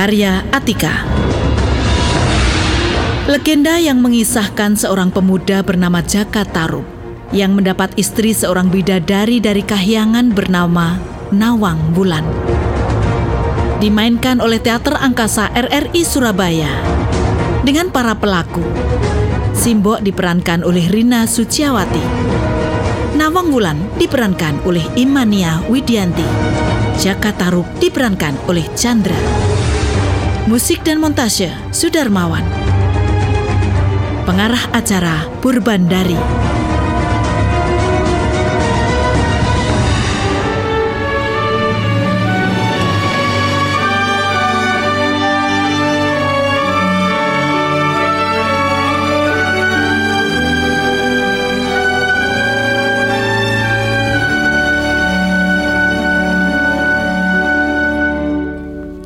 Karya Atika. Legenda yang mengisahkan seorang pemuda bernama Jaka Tarub yang mendapat istri seorang bidadari dari kahyangan bernama Nawang Bulan. Dimainkan oleh Teater Angkasa RRI Surabaya dengan para pelaku. Simbok diperankan oleh Rina Suciawati. Nawang Wulan diperankan oleh Imania Widianti. Jaka Tarub diperankan oleh Chandra. Musik dan montase Sudarmawan. Pengarah acara Purbandari.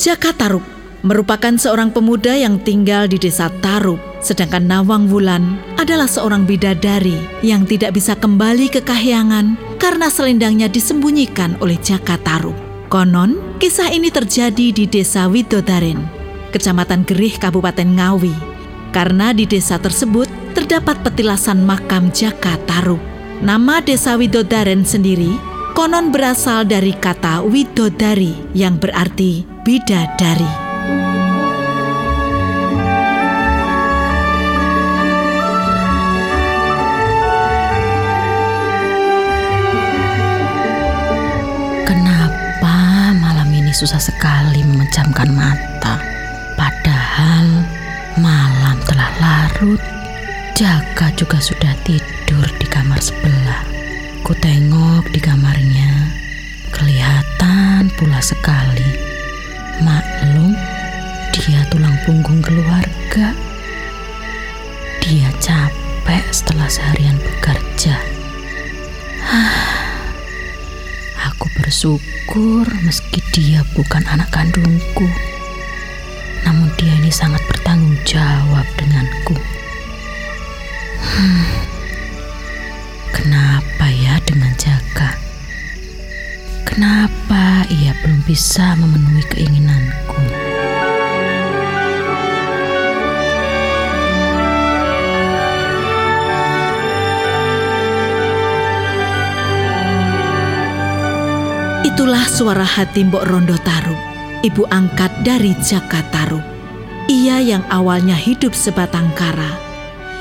Jaka Tarub merupakan seorang pemuda yang tinggal di desa Tarub, sedangkan Nawang Wulan adalah seorang bidadari yang tidak bisa kembali ke kahyangan karena selendangnya disembunyikan oleh Jaka Tarub. Konon, kisah ini terjadi di desa Widodaren, kecamatan Gerih, Kabupaten Ngawi, karena di desa tersebut terdapat petilasan makam Jaka Tarub. Nama desa Widodaren sendiri konon berasal dari kata Widodari yang berarti bidadari. Susah sekali memejamkan mata? Padahal malam telah larut. Jaka juga sudah tidur di kamar sebelah. Ku tengok di kamarnya, kelihatan pula sekali bersyukur meski dia bukan anak kandungku. Namun dia ini sangat bertanggung jawab denganku. Hmm, kenapa ya dengan Jaka? Kenapa ia belum bisa memenuhi keinginanku? Itulah suara hati Mbok Rondo Tarub, ibu angkat dari Jaka Tarub. Ia yang awalnya hidup sebatang kara,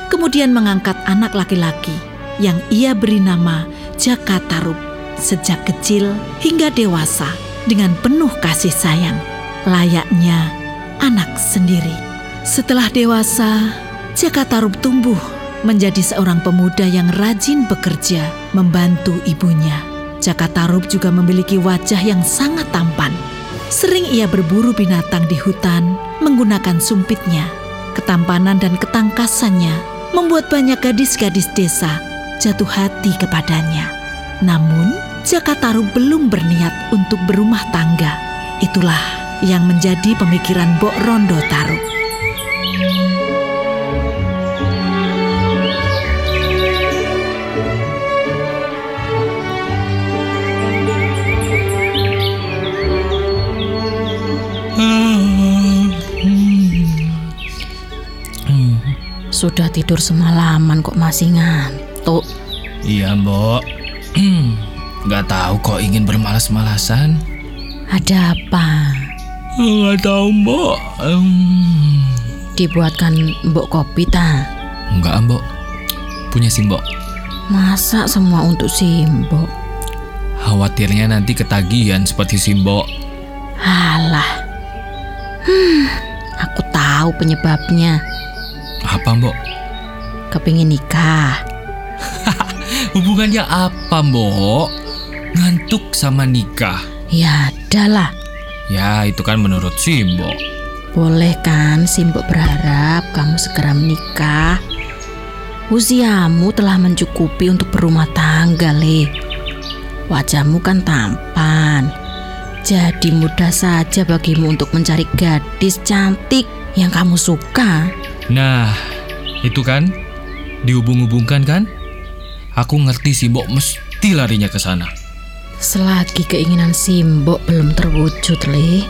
kemudian mengangkat anak laki-laki yang ia beri nama Jaka Tarub sejak kecil hingga dewasa dengan penuh kasih sayang, layaknya anak sendiri. Setelah dewasa, Jaka Tarub tumbuh menjadi seorang pemuda yang rajin bekerja membantu ibunya. Jaka Tarub juga memiliki wajah yang sangat tampan. Sering ia berburu binatang di hutan menggunakan sumpitnya. Ketampanan dan ketangkasannya membuat banyak gadis-gadis desa jatuh hati kepadanya. Namun, Jaka Taru belum berniat untuk berumah tangga. Itulah yang menjadi pemikiran Bok Rondo Taru. Tidur semalaman kok masih ngantuk. Iya, Mbok. Gak tahu kok ingin bermalas-malasan. Ada apa? Gak tahu mbok. Um... Dibuatkan mbok kopi ta? Enggak mbok. Punya simbok. Masa semua untuk simbok? Khawatirnya nanti ketagihan seperti simbok. Alah. Hmm, aku tahu penyebabnya. Apa mbok? Kepingin nikah. Hubungannya apa mbok? ngantuk sama nikah. Ya, adalah. Ya, itu kan menurut Simbo. Boleh kan Simbo berharap kamu segera menikah? Usiamu telah mencukupi untuk berumah tangga, Le. Wajahmu kan tampan. Jadi mudah saja bagimu untuk mencari gadis cantik yang kamu suka. Nah, itu kan dihubung-hubungkan kan? Aku ngerti Simbo mesti larinya ke sana. Selagi keinginan Simbok belum terwujud, Le,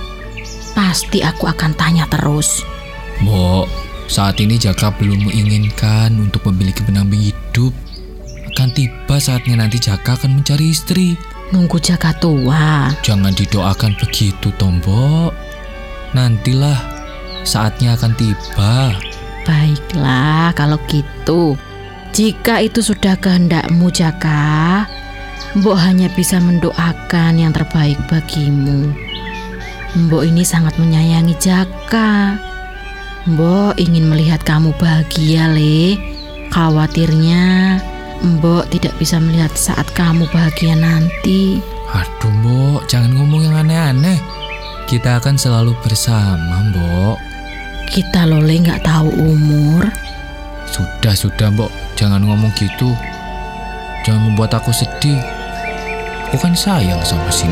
pasti aku akan tanya terus. Mbok, saat ini Jaka belum menginginkan untuk memiliki pendamping hidup. Akan tiba saatnya nanti Jaka akan mencari istri. Nunggu jaga tua. Jangan didoakan begitu, Tombok. Nantilah saatnya akan tiba. Baiklah kalau gitu. Jika itu sudah kehendakmu Jaka, Mbok hanya bisa mendoakan yang terbaik bagimu. Mbok ini sangat menyayangi Jaka. Mbok ingin melihat kamu bahagia, Le. Khawatirnya Mbok tidak bisa melihat saat kamu bahagia nanti. Aduh, Mbok, jangan ngomong yang aneh-aneh. Kita akan selalu bersama, Mbok. Kita lole nggak tahu umur. Sudah, sudah, Mbok. Jangan ngomong gitu. Jangan membuat aku sedih. Aku kan sayang sama si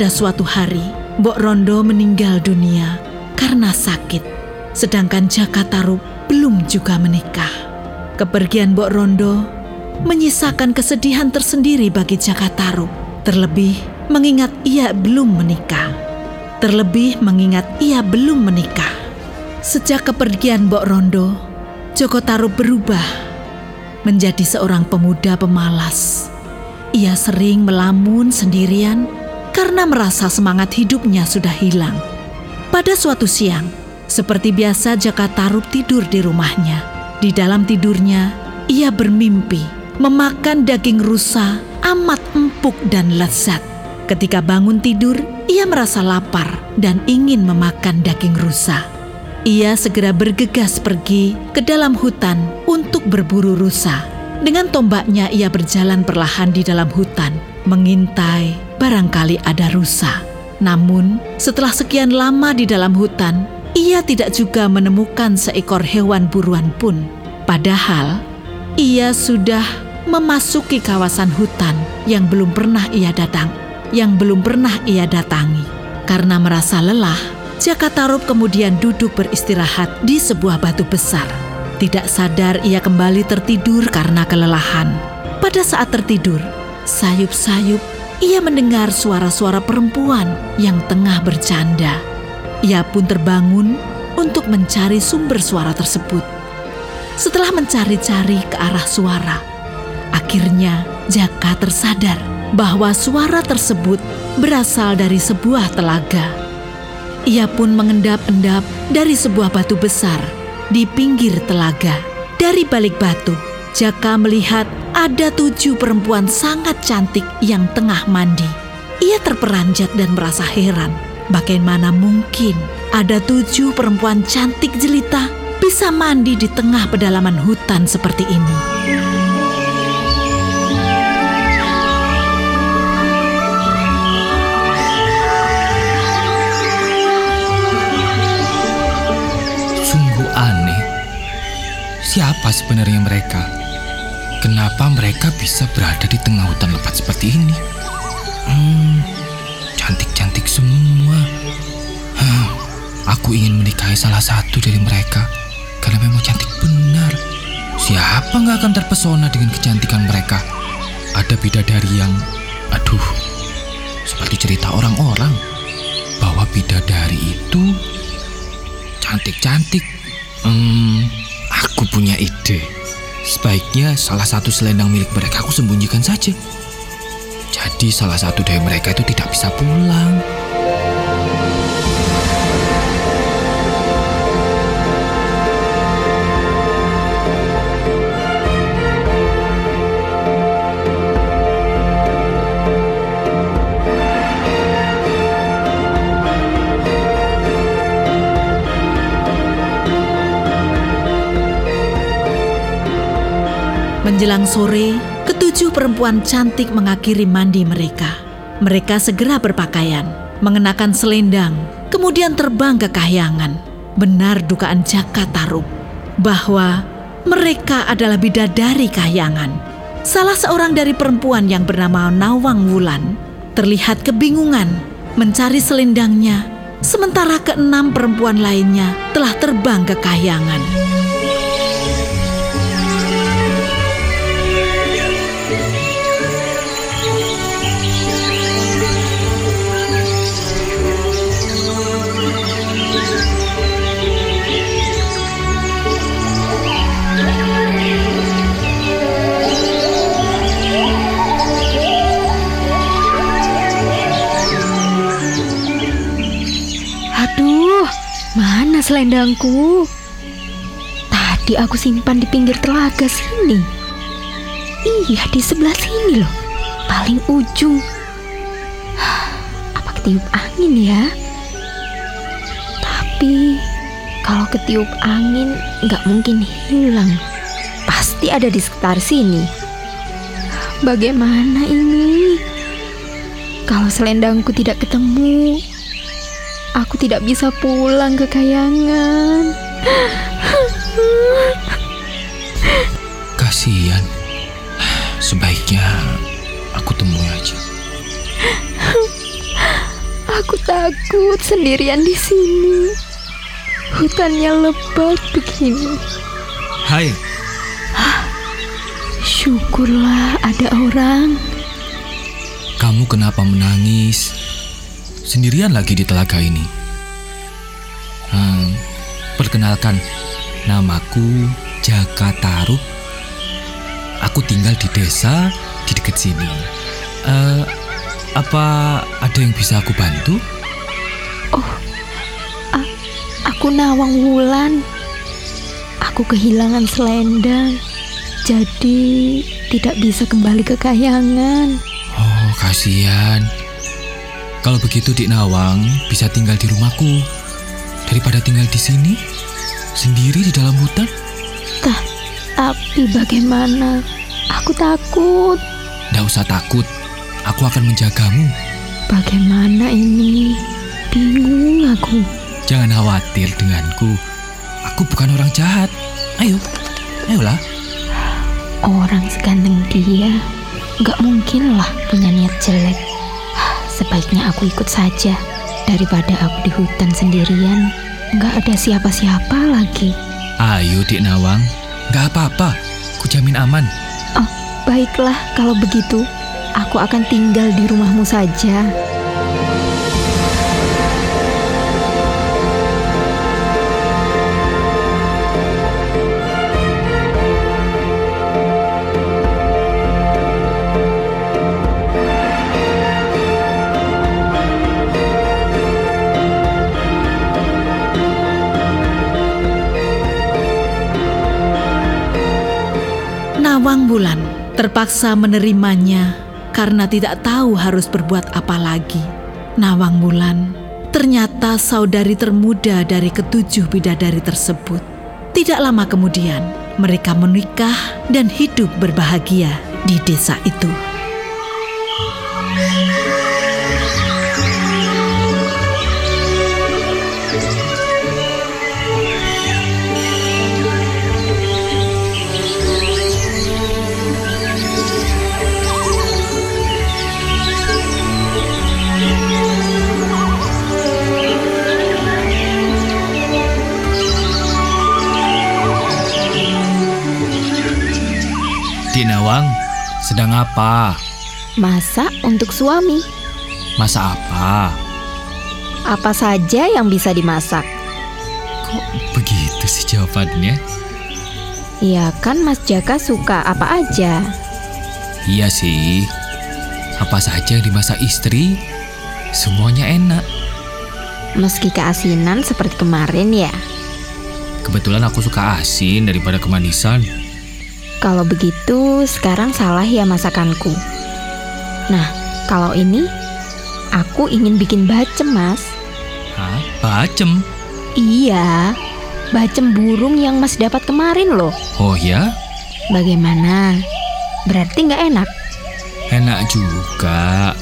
pada suatu hari, Mbok Rondo meninggal dunia karena sakit, sedangkan Jaka Tarub belum juga menikah. Kepergian Mbok Rondo menyisakan kesedihan tersendiri bagi Jaka Tarub, terlebih mengingat ia belum menikah. Terlebih mengingat ia belum menikah. Sejak kepergian Mbok Rondo, Joko Tarub berubah menjadi seorang pemuda pemalas. Ia sering melamun sendirian karena merasa semangat hidupnya sudah hilang. Pada suatu siang, seperti biasa Jaka Tarub tidur di rumahnya. Di dalam tidurnya, ia bermimpi memakan daging rusa amat empuk dan lezat. Ketika bangun tidur, ia merasa lapar dan ingin memakan daging rusa. Ia segera bergegas pergi ke dalam hutan untuk berburu rusa. Dengan tombaknya ia berjalan perlahan di dalam hutan, mengintai barangkali ada rusa. Namun, setelah sekian lama di dalam hutan, ia tidak juga menemukan seekor hewan buruan pun. Padahal, ia sudah memasuki kawasan hutan yang belum pernah ia datang, yang belum pernah ia datangi. Karena merasa lelah, Jaka Tarub kemudian duduk beristirahat di sebuah batu besar. Tidak sadar ia kembali tertidur karena kelelahan. Pada saat tertidur, sayup-sayup ia mendengar suara-suara perempuan yang tengah bercanda. Ia pun terbangun untuk mencari sumber suara tersebut. Setelah mencari-cari ke arah suara, akhirnya Jaka tersadar bahwa suara tersebut berasal dari sebuah telaga. Ia pun mengendap-endap dari sebuah batu besar di pinggir telaga. Dari balik batu, Jaka melihat ada tujuh perempuan sangat cantik yang tengah mandi. Ia terperanjat dan merasa heran. Bagaimana mungkin ada tujuh perempuan cantik jelita bisa mandi di tengah pedalaman hutan seperti ini? Sungguh aneh. Siapa sebenarnya mereka? Kenapa mereka bisa berada di tengah hutan lebat seperti ini? Hmm, cantik-cantik semua. Hah, aku ingin menikahi salah satu dari mereka karena memang cantik benar. Siapa nggak akan terpesona dengan kecantikan mereka? Ada bidadari yang, aduh, seperti cerita orang-orang bahwa bidadari itu cantik-cantik. Hmm, aku punya ide. Sebaiknya salah satu selendang milik mereka aku sembunyikan saja. Jadi salah satu dari mereka itu tidak bisa pulang. Menjelang sore, ketujuh perempuan cantik mengakhiri mandi mereka. Mereka segera berpakaian, mengenakan selendang, kemudian terbang ke kahyangan. Benar dugaan Jaka Tarub bahwa mereka adalah bidadari kahyangan. salah seorang dari perempuan yang bernama Nawang Wulan terlihat kebingungan mencari selendangnya, sementara keenam perempuan lainnya telah terbang ke kahyangan. Selendangku? Tadi aku simpan di pinggir telaga sini. Iya, di sebelah sini loh. Paling ujung. Apa ketiup angin ya? Tapi kalau ketiup angin nggak mungkin hilang. Pasti ada di sekitar sini. Bagaimana ini? Kalau selendangku tidak ketemu, tidak bisa pulang ke kayangan. Kasihan. Sebaiknya aku temui aja. Aku takut sendirian di sini. Hutannya lebat begini. Hai, Syukurlah ada orang. kamu kenapa menangis? Sendirian lagi di telaga ini. Hmm, perkenalkan, namaku Jaka Tarub. Aku tinggal di desa di dekat sini. Eh, apa ada yang bisa aku bantu? Aku Nawang Wulan. Aku kehilangan selendang. Jadi tidak bisa kembali ke kayangan. Oh, kasihan. Kalau begitu Dik Nawang bisa tinggal di rumahku daripada tinggal di sini sendiri di dalam hutan. Tah, tapi bagaimana? Aku takut. Tidak usah takut, aku akan menjagamu. Bagaimana ini? Bingung aku. Jangan khawatir denganku. Aku bukan orang jahat. Ayo, ayolah. Orang seganteng dia nggak mungkin lah punya niat jelek. Sebaiknya aku ikut saja daripada aku di hutan sendirian. Nggak ada siapa-siapa lagi. Ayo Dik Nawang, nggak apa-apa. Ku jamin aman. Oh, baiklah kalau begitu. Aku akan tinggal di rumahmu saja. Nawang Bulan terpaksa menerimanya karena tidak tahu harus berbuat apa lagi. Nawang Bulan ternyata saudari termuda dari ketujuh bidadari tersebut. Tidak lama kemudian, mereka menikah dan hidup berbahagia di desa itu. Sedang apa? Masak untuk suami. Masa apa? Apa saja yang bisa dimasak? Kok begitu sih jawabannya? Ya kan Mas Jaka suka apa aja. Iya sih. Apa saja yang dimasak istri, semuanya enak. Meski keasinan seperti kemarin ya. Kebetulan aku suka asin daripada kemanisan. Kalau begitu sekarang salah ya masakanku. Nah, kalau ini aku ingin bikin bacem, Mas. Hah? Bacem? Iya, bacem burung yang Mas dapat kemarin loh. Oh ya? Bagaimana? Berarti nggak enak? Enak juga.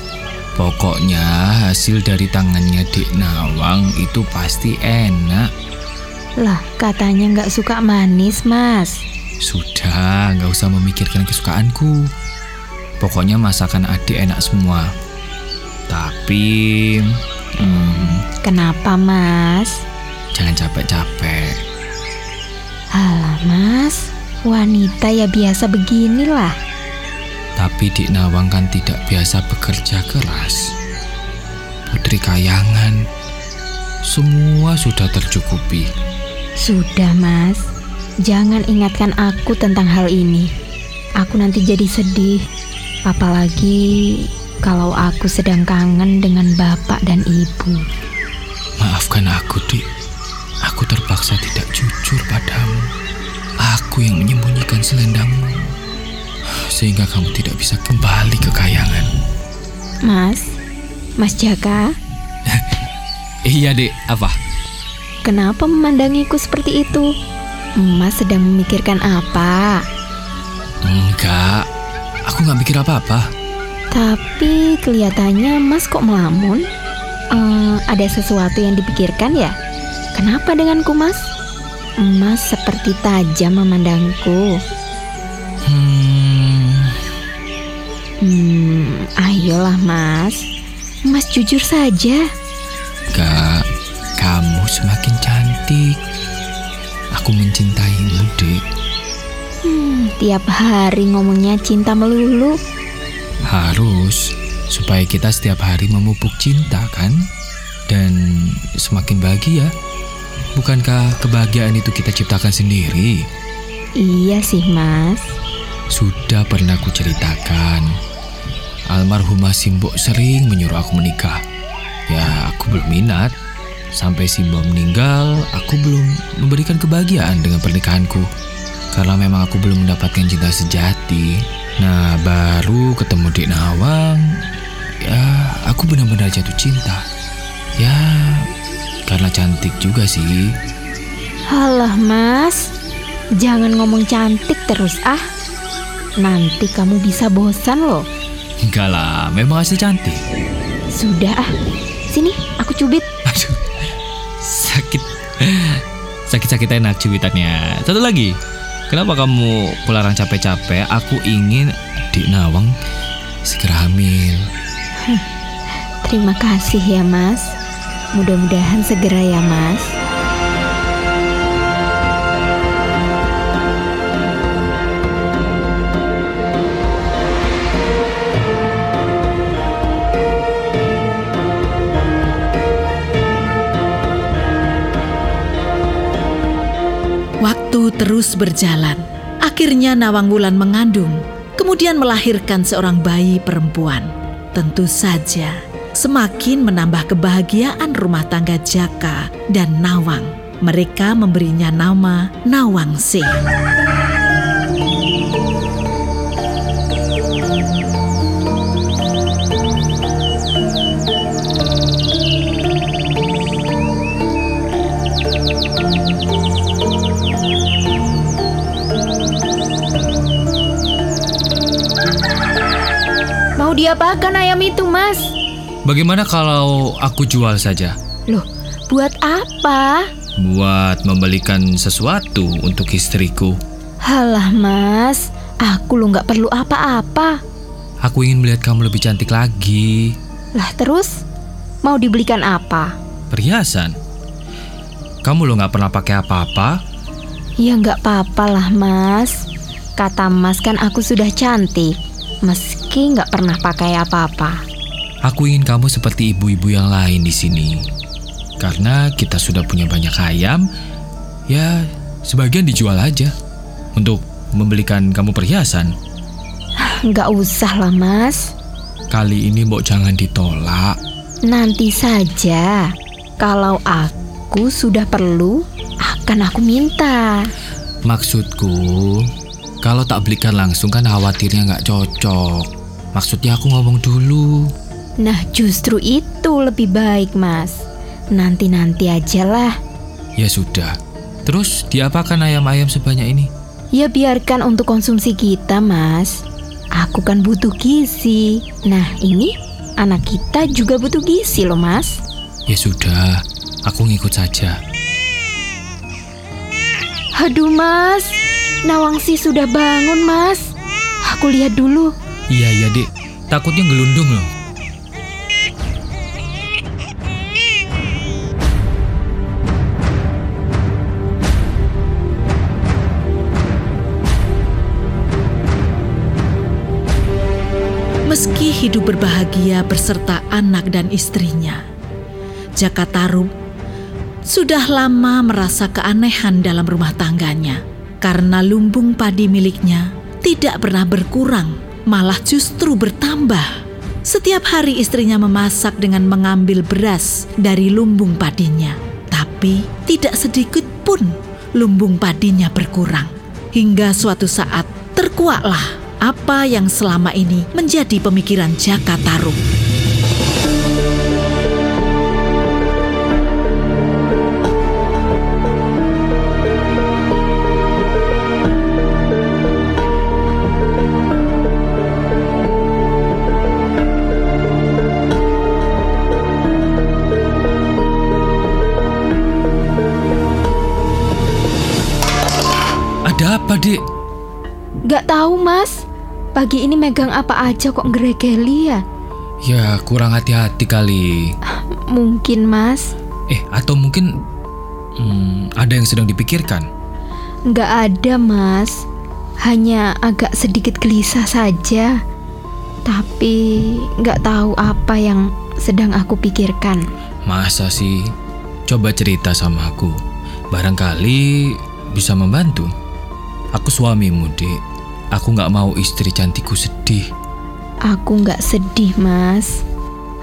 Pokoknya hasil dari tangannya Dik Nawang itu pasti enak. Lah, katanya nggak suka manis, Mas. Sudah, nggak usah memikirkan kesukaanku. Pokoknya masakan adik enak semua. Tapi, hmm, Kenapa, Mas? jangan capek-capek. Alah, Mas. Wanita ya biasa beginilah. Tapi Dik Nawang kan tidak biasa bekerja keras. Putri Kayangan, semua sudah tercukupi. Sudah, Mas. Jangan ingatkan aku tentang hal ini. Aku nanti jadi sedih. Apalagi kalau aku sedang kangen dengan bapak dan ibu. Maafkan aku, Dik. Aku terpaksa tidak jujur padamu. Aku yang menyembunyikan selendangmu. Sehingga kamu tidak bisa kembali ke kayangan. Mas, Mas Jaka, Iya, Dek. Apa? kenapa memandangiku seperti itu? Mas sedang memikirkan apa? Enggak. Aku nggak mikir apa-apa. Tapi kelihatannya Mas kok melamun? Eh, ada sesuatu yang dipikirkan ya? Kenapa denganku Mas? Mas seperti tajam memandangku. Hmm, Hmm, ayolah Mas. Mas jujur saja. enggak. Kamu semakin cantik. Aku mencintaimu, Dek. Hmm, tiap hari ngomongnya cinta melulu. Harus supaya kita setiap hari memupuk cinta kan dan semakin bahagia. Bukankah kebahagiaan itu kita ciptakan sendiri? Iya sih Mas. Sudah pernah ku ceritakan. Almarhumah Simbok sering menyuruh aku menikah. Ya, aku belum minat. Sampai Simbok meninggal, aku belum memberikan kebahagiaan dengan pernikahanku. Karena memang aku belum mendapatkan cinta sejati. Nah, baru ketemu Dik Nawang, ya aku benar-benar jatuh cinta. Ya, karena cantik juga sih. Halah Mas, jangan ngomong cantik terus ah. Nanti kamu bisa bosan loh. Enggak lah, memang asli cantik. Sudah ah, sini aku cubit. Sakit-sakit enak cubitannya. Satu lagi. Kenapa kamu pularang capek-capek? Aku ingin Dik Nawang segera hamil. Terima kasih ya Mas. Mudah-mudahan segera ya Mas. Terus berjalan. Akhirnya Nawang Wulan mengandung, kemudian melahirkan seorang bayi perempuan. Tentu saja, semakin menambah kebahagiaan rumah tangga Jaka dan Nawang. Mereka memberinya nama Nawang Sih. Diapakan ayam itu Mas? Bagaimana kalau aku jual saja? Loh, buat apa? Buat membelikan sesuatu untuk istriku. Halah Mas, aku lo nggak perlu apa-apa. Aku ingin melihat kamu lebih cantik lagi. Lah terus, mau dibelikan apa? Perhiasan. Kamu lo nggak pernah pakai apa-apa? Ya nggak apa-apa lah Mas. Kata Mas kan aku sudah cantik. Meski nggak pernah pakai apa-apa. Aku ingin kamu seperti ibu-ibu yang lain di sini. Karena kita sudah punya banyak ayam, ya sebagian dijual aja untuk membelikan kamu perhiasan. Nggak usah lah Mas. Kali ini mbok jangan ditolak. Nanti saja. Kalau aku sudah perlu, akan aku minta. Maksudku, kalau tak belikan langsung kan khawatirnya nggak cocok. Maksudnya aku ngomong dulu. Nah justru itu lebih baik Mas. Nanti-nanti aja lah. Ya sudah. Terus diapakan ayam-ayam sebanyak ini? Ya biarkan untuk konsumsi kita Mas. Aku kan butuh gizi. Nah ini anak kita juga butuh gizi loh Mas. Ya sudah, aku ngikut saja. Aduh Mas, Nawangsi sudah bangun, Mas. Aku lihat dulu. Iya, iya, Dek. Takutnya gelundung loh. Meski hidup berbahagia beserta anak dan istrinya, Jaka Tarub sudah lama merasa keanehan dalam rumah tangganya karena lumbung padi miliknya tidak pernah berkurang, malah justru bertambah. Setiap hari istrinya memasak dengan mengambil beras dari lumbung padinya, tapi tidak sedikit pun lumbung padinya berkurang. Hingga suatu saat terkuaklah apa yang selama ini menjadi pemikiran Jaka Tarub. Ada apa, Dek? Gak tahu, Mas. Pagi ini megang apa aja kok ngeregeli ya? Ya, kurang hati-hati kali. Mungkin, Mas. Eh, atau mungkin hmm, ada yang sedang dipikirkan. Nggak ada, Mas. Hanya agak sedikit gelisah saja. Tapi nggak tahu apa yang sedang aku pikirkan. Masa sih? Coba cerita sama aku. Barangkali bisa membantu. Aku suamimu, Dek. Aku nggak mau istri cantikku sedih. Aku nggak sedih, Mas.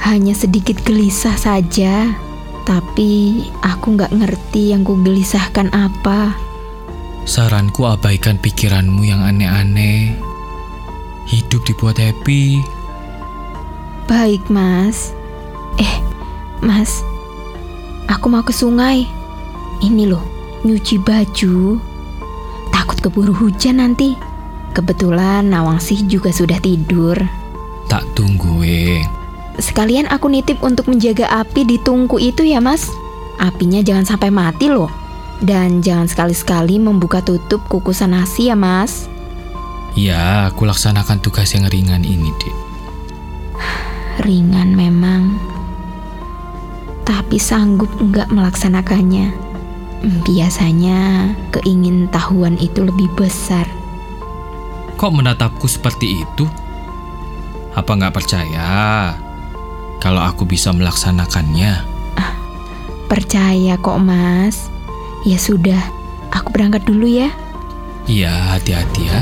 Hanya sedikit gelisah saja. Tapi aku nggak ngerti yang ku gelisahkan apa. Saranku abaikan pikiranmu yang aneh-aneh. Hidup dibuat happy. Baik, Mas. Eh, Mas. Aku mau ke sungai. Ini loh, nyuci baju. Takut keburu hujan nanti. Kebetulan Nawangsih juga sudah tidur. Tak tunggu, eh. Sekalian aku nitip untuk menjaga api di tungku itu ya, Mas. Apinya jangan sampai mati loh. Dan jangan sekali-sekali membuka tutup kukusan nasi ya, Mas. Ya, aku laksanakan tugas yang ringan ini, Dek. Ringan memang. Tapi sanggup enggak melaksanakannya. Biasanya keingin tahuan itu lebih besar. Kok menatapku seperti itu? Apa nggak percaya kalau aku bisa melaksanakannya? Percaya kok, Mas. Ya sudah, aku berangkat dulu ya. Iya, hati-hati ya.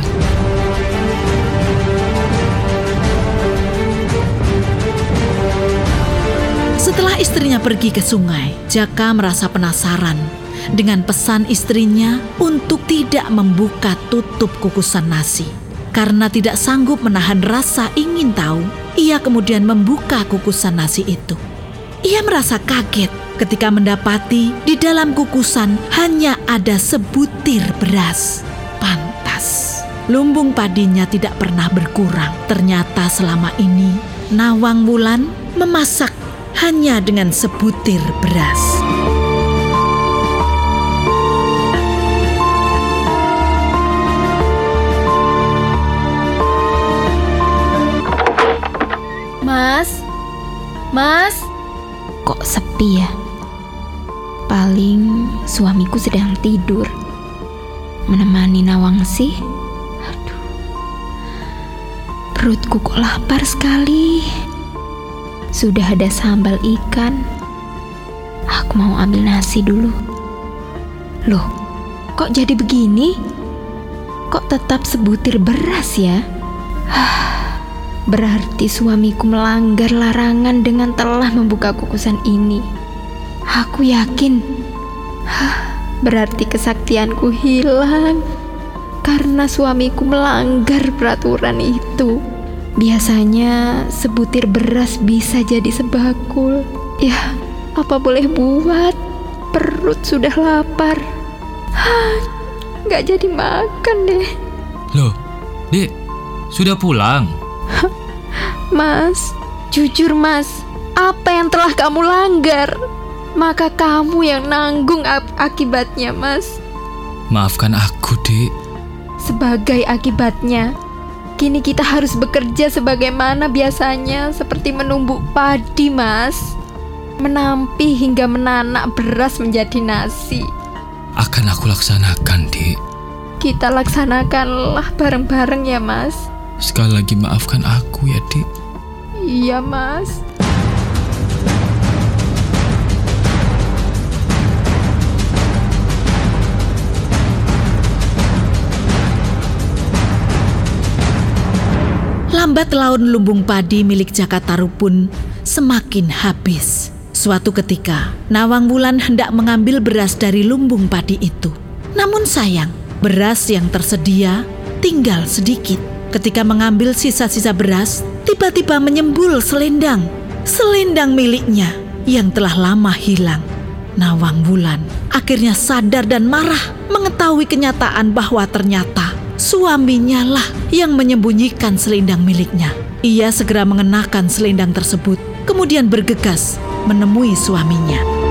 Setelah istrinya pergi ke sungai, Jaka merasa penasaran dengan pesan istrinya untuk tidak membuka tutup kukusan nasi. Karena tidak sanggup menahan rasa ingin tahu, ia kemudian membuka kukusan nasi itu. Ia merasa kaget ketika mendapati di dalam kukusan hanya ada sebutir beras. Pantas, lumbung padinya tidak pernah berkurang. Ternyata selama ini Nawang Wulan memasak hanya dengan sebutir beras. Mas, Mas, kok sepi ya? Paling suamiku sedang tidur. Menemani Nawangsi. Aduh. Perutku kok lapar sekali. Sudah ada sambal ikan. Aku mau ambil nasi dulu. Loh, kok jadi begini? Kok tetap sebutir beras ya? Berarti suamiku melanggar larangan dengan telah membuka kukusan ini. Aku yakin. Hah, berarti kesaktianku hilang. Karena suamiku melanggar peraturan itu. Biasanya sebutir beras bisa jadi sebakul. Ya, apa boleh buat? Perut sudah lapar. Hah, nggak jadi makan deh. Loh, Dek, sudah pulang? Mas, jujur mas, apa yang telah kamu langgar? Maka kamu yang nanggung ak- akibatnya, mas. Maafkan aku, Dek. Sebagai akibatnya, kini kita harus bekerja sebagaimana biasanya seperti menumbuk padi, Mas. Menampi hingga menanak beras menjadi nasi. Akan aku laksanakan, Dik. Kita laksanakanlah bareng-bareng ya, Mas. Sekali lagi maafkan aku ya, Dik. Iya, Mas. Lambat laun lumbung padi milik Jaka Tarub pun semakin habis. Suatu ketika, Nawang Wulan hendak mengambil beras dari lumbung padi itu. Namun sayang, beras yang tersedia tinggal sedikit. Ketika mengambil sisa-sisa beras, tiba-tiba menyembul selendang. Selendang miliknya yang telah lama hilang. Nawang Wulan akhirnya sadar dan marah mengetahui kenyataan bahwa ternyata suaminya lah yang menyembunyikan selendang miliknya. Ia segera mengenakan selendang tersebut, kemudian bergegas menemui suaminya.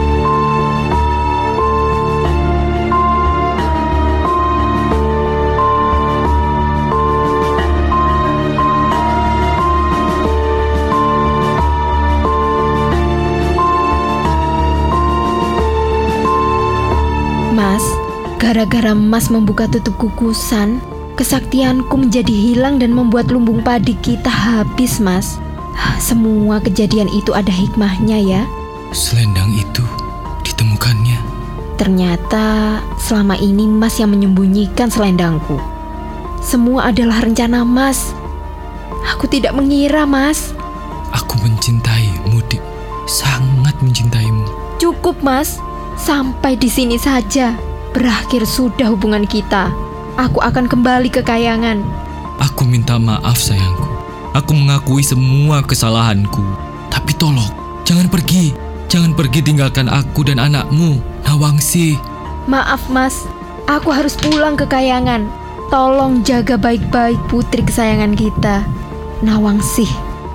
Gara-gara Mas membuka tutup kukusan, kesaktianku menjadi hilang dan membuat lumbung padi kita habis, Mas. Semua kejadian itu ada hikmahnya ya. Selendang itu ditemukannya. Ternyata selama ini Mas yang menyembunyikan selendangku. Semua adalah rencana Mas. Aku tidak mengira, Mas. Aku mencintaimu, Dik. Sangat mencintaimu. Cukup, Mas. Sampai di sini saja. Berakhir sudah hubungan kita. Aku akan kembali ke kayangan. Aku minta maaf sayangku. Aku mengakui semua kesalahanku. Tapi tolong, jangan pergi. Jangan pergi tinggalkan aku dan anakmu, Nawangsi. Maaf, Mas. Aku harus pulang ke kayangan. Tolong jaga baik-baik putri kesayangan kita. Nawangsih,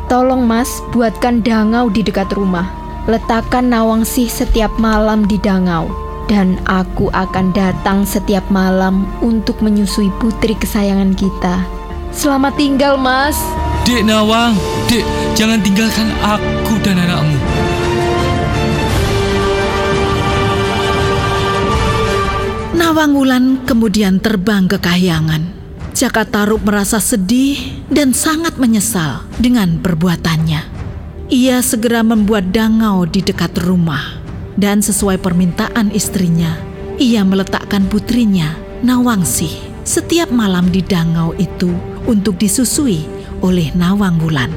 tolong Mas buatkan dangau di dekat rumah. Letakkan Nawangsih setiap malam di dangau. Dan aku akan datang setiap malam untuk menyusui putri kesayangan kita. Selamat tinggal, Mas. Dek Nawang, Dek, jangan tinggalkan aku dan anakmu. Nawang Wulan kemudian terbang ke kahyangan. Jaka Tarub merasa sedih dan sangat menyesal dengan perbuatannya. Ia segera membuat dangau di dekat rumah dan sesuai permintaan istrinya, ia meletakkan putrinya, Nawangsih, setiap malam di dangau itu untuk disusui oleh Nawang Wulan.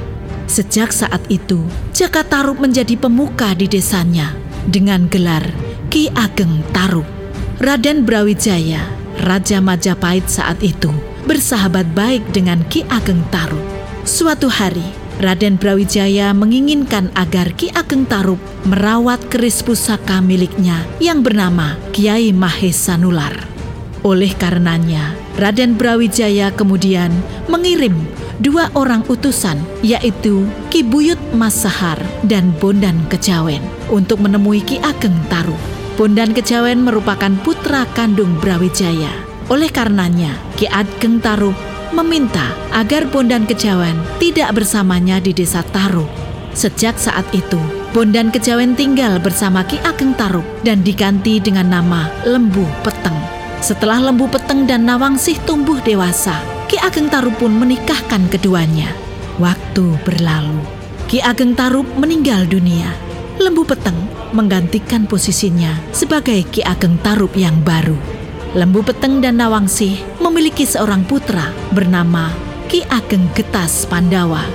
Sejak saat itu, Jaka Tarub menjadi pemuka di desanya dengan gelar Ki Ageng Tarub. Raden Brawijaya, Raja Majapahit saat itu, bersahabat baik dengan Ki Ageng Tarub. Suatu hari, Raden Brawijaya menginginkan agar Ki Ageng Tarub merawat keris pusaka miliknya yang bernama Kiai Mahesa Nular. Oleh karenanya, Raden Brawijaya kemudian mengirim dua orang utusan yaitu Ki Buyut Masahar dan Bondan Kejawen untuk menemui Ki Ageng Tarub. Bondan Kejawen merupakan putra kandung Brawijaya. Oleh karenanya, Ki Ageng Tarub meminta agar Bondan Kejawen tidak bersamanya di desa Tarub. Sejak saat itu, Bondan Kejawen tinggal bersama Ki Ageng Tarub dan diganti dengan nama Lembu Peteng. Setelah Lembu Peteng dan Nawangsih tumbuh dewasa, Ki Ageng Tarub pun menikahkan keduanya. Waktu berlalu, Ki Ageng Tarub meninggal dunia. Lembu Peteng menggantikan posisinya sebagai Ki Ageng Tarub yang baru. Lembu Peteng dan Nawangsih memiliki seorang putra bernama Ki Ageng Getas Pandawa.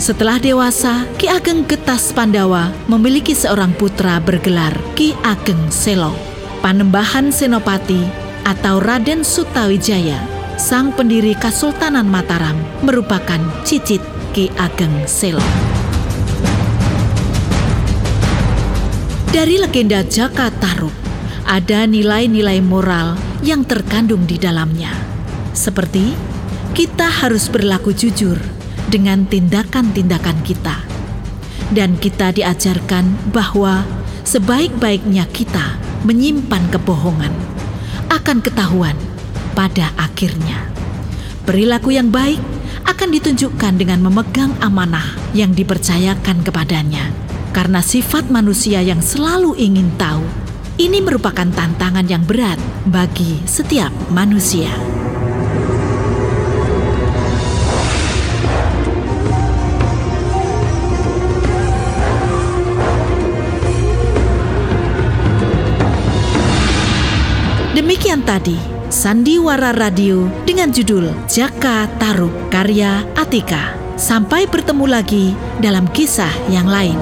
Setelah dewasa, Ki Ageng Getas Pandawa memiliki seorang putra bergelar Ki Ageng Selo. Panembahan Senopati atau Raden Sutawijaya, sang pendiri Kesultanan Mataram, merupakan cicit Ki Ageng Selo. Dari legenda Jaka Tarub, ada nilai-nilai moral yang terkandung di dalamnya. Seperti kita harus berlaku jujur dengan tindakan-tindakan kita. Dan kita diajarkan bahwa sebaik-baiknya kita menyimpan kebohongan akan ketahuan pada akhirnya. Perilaku yang baik akan ditunjukkan dengan memegang amanah yang dipercayakan kepadanya. Karena sifat manusia yang selalu ingin tahu, ini merupakan tantangan yang berat bagi setiap manusia. Demikian tadi Sandiwara Radio dengan judul Jaka Tarub karya Atika. Sampai bertemu lagi dalam kisah yang lain.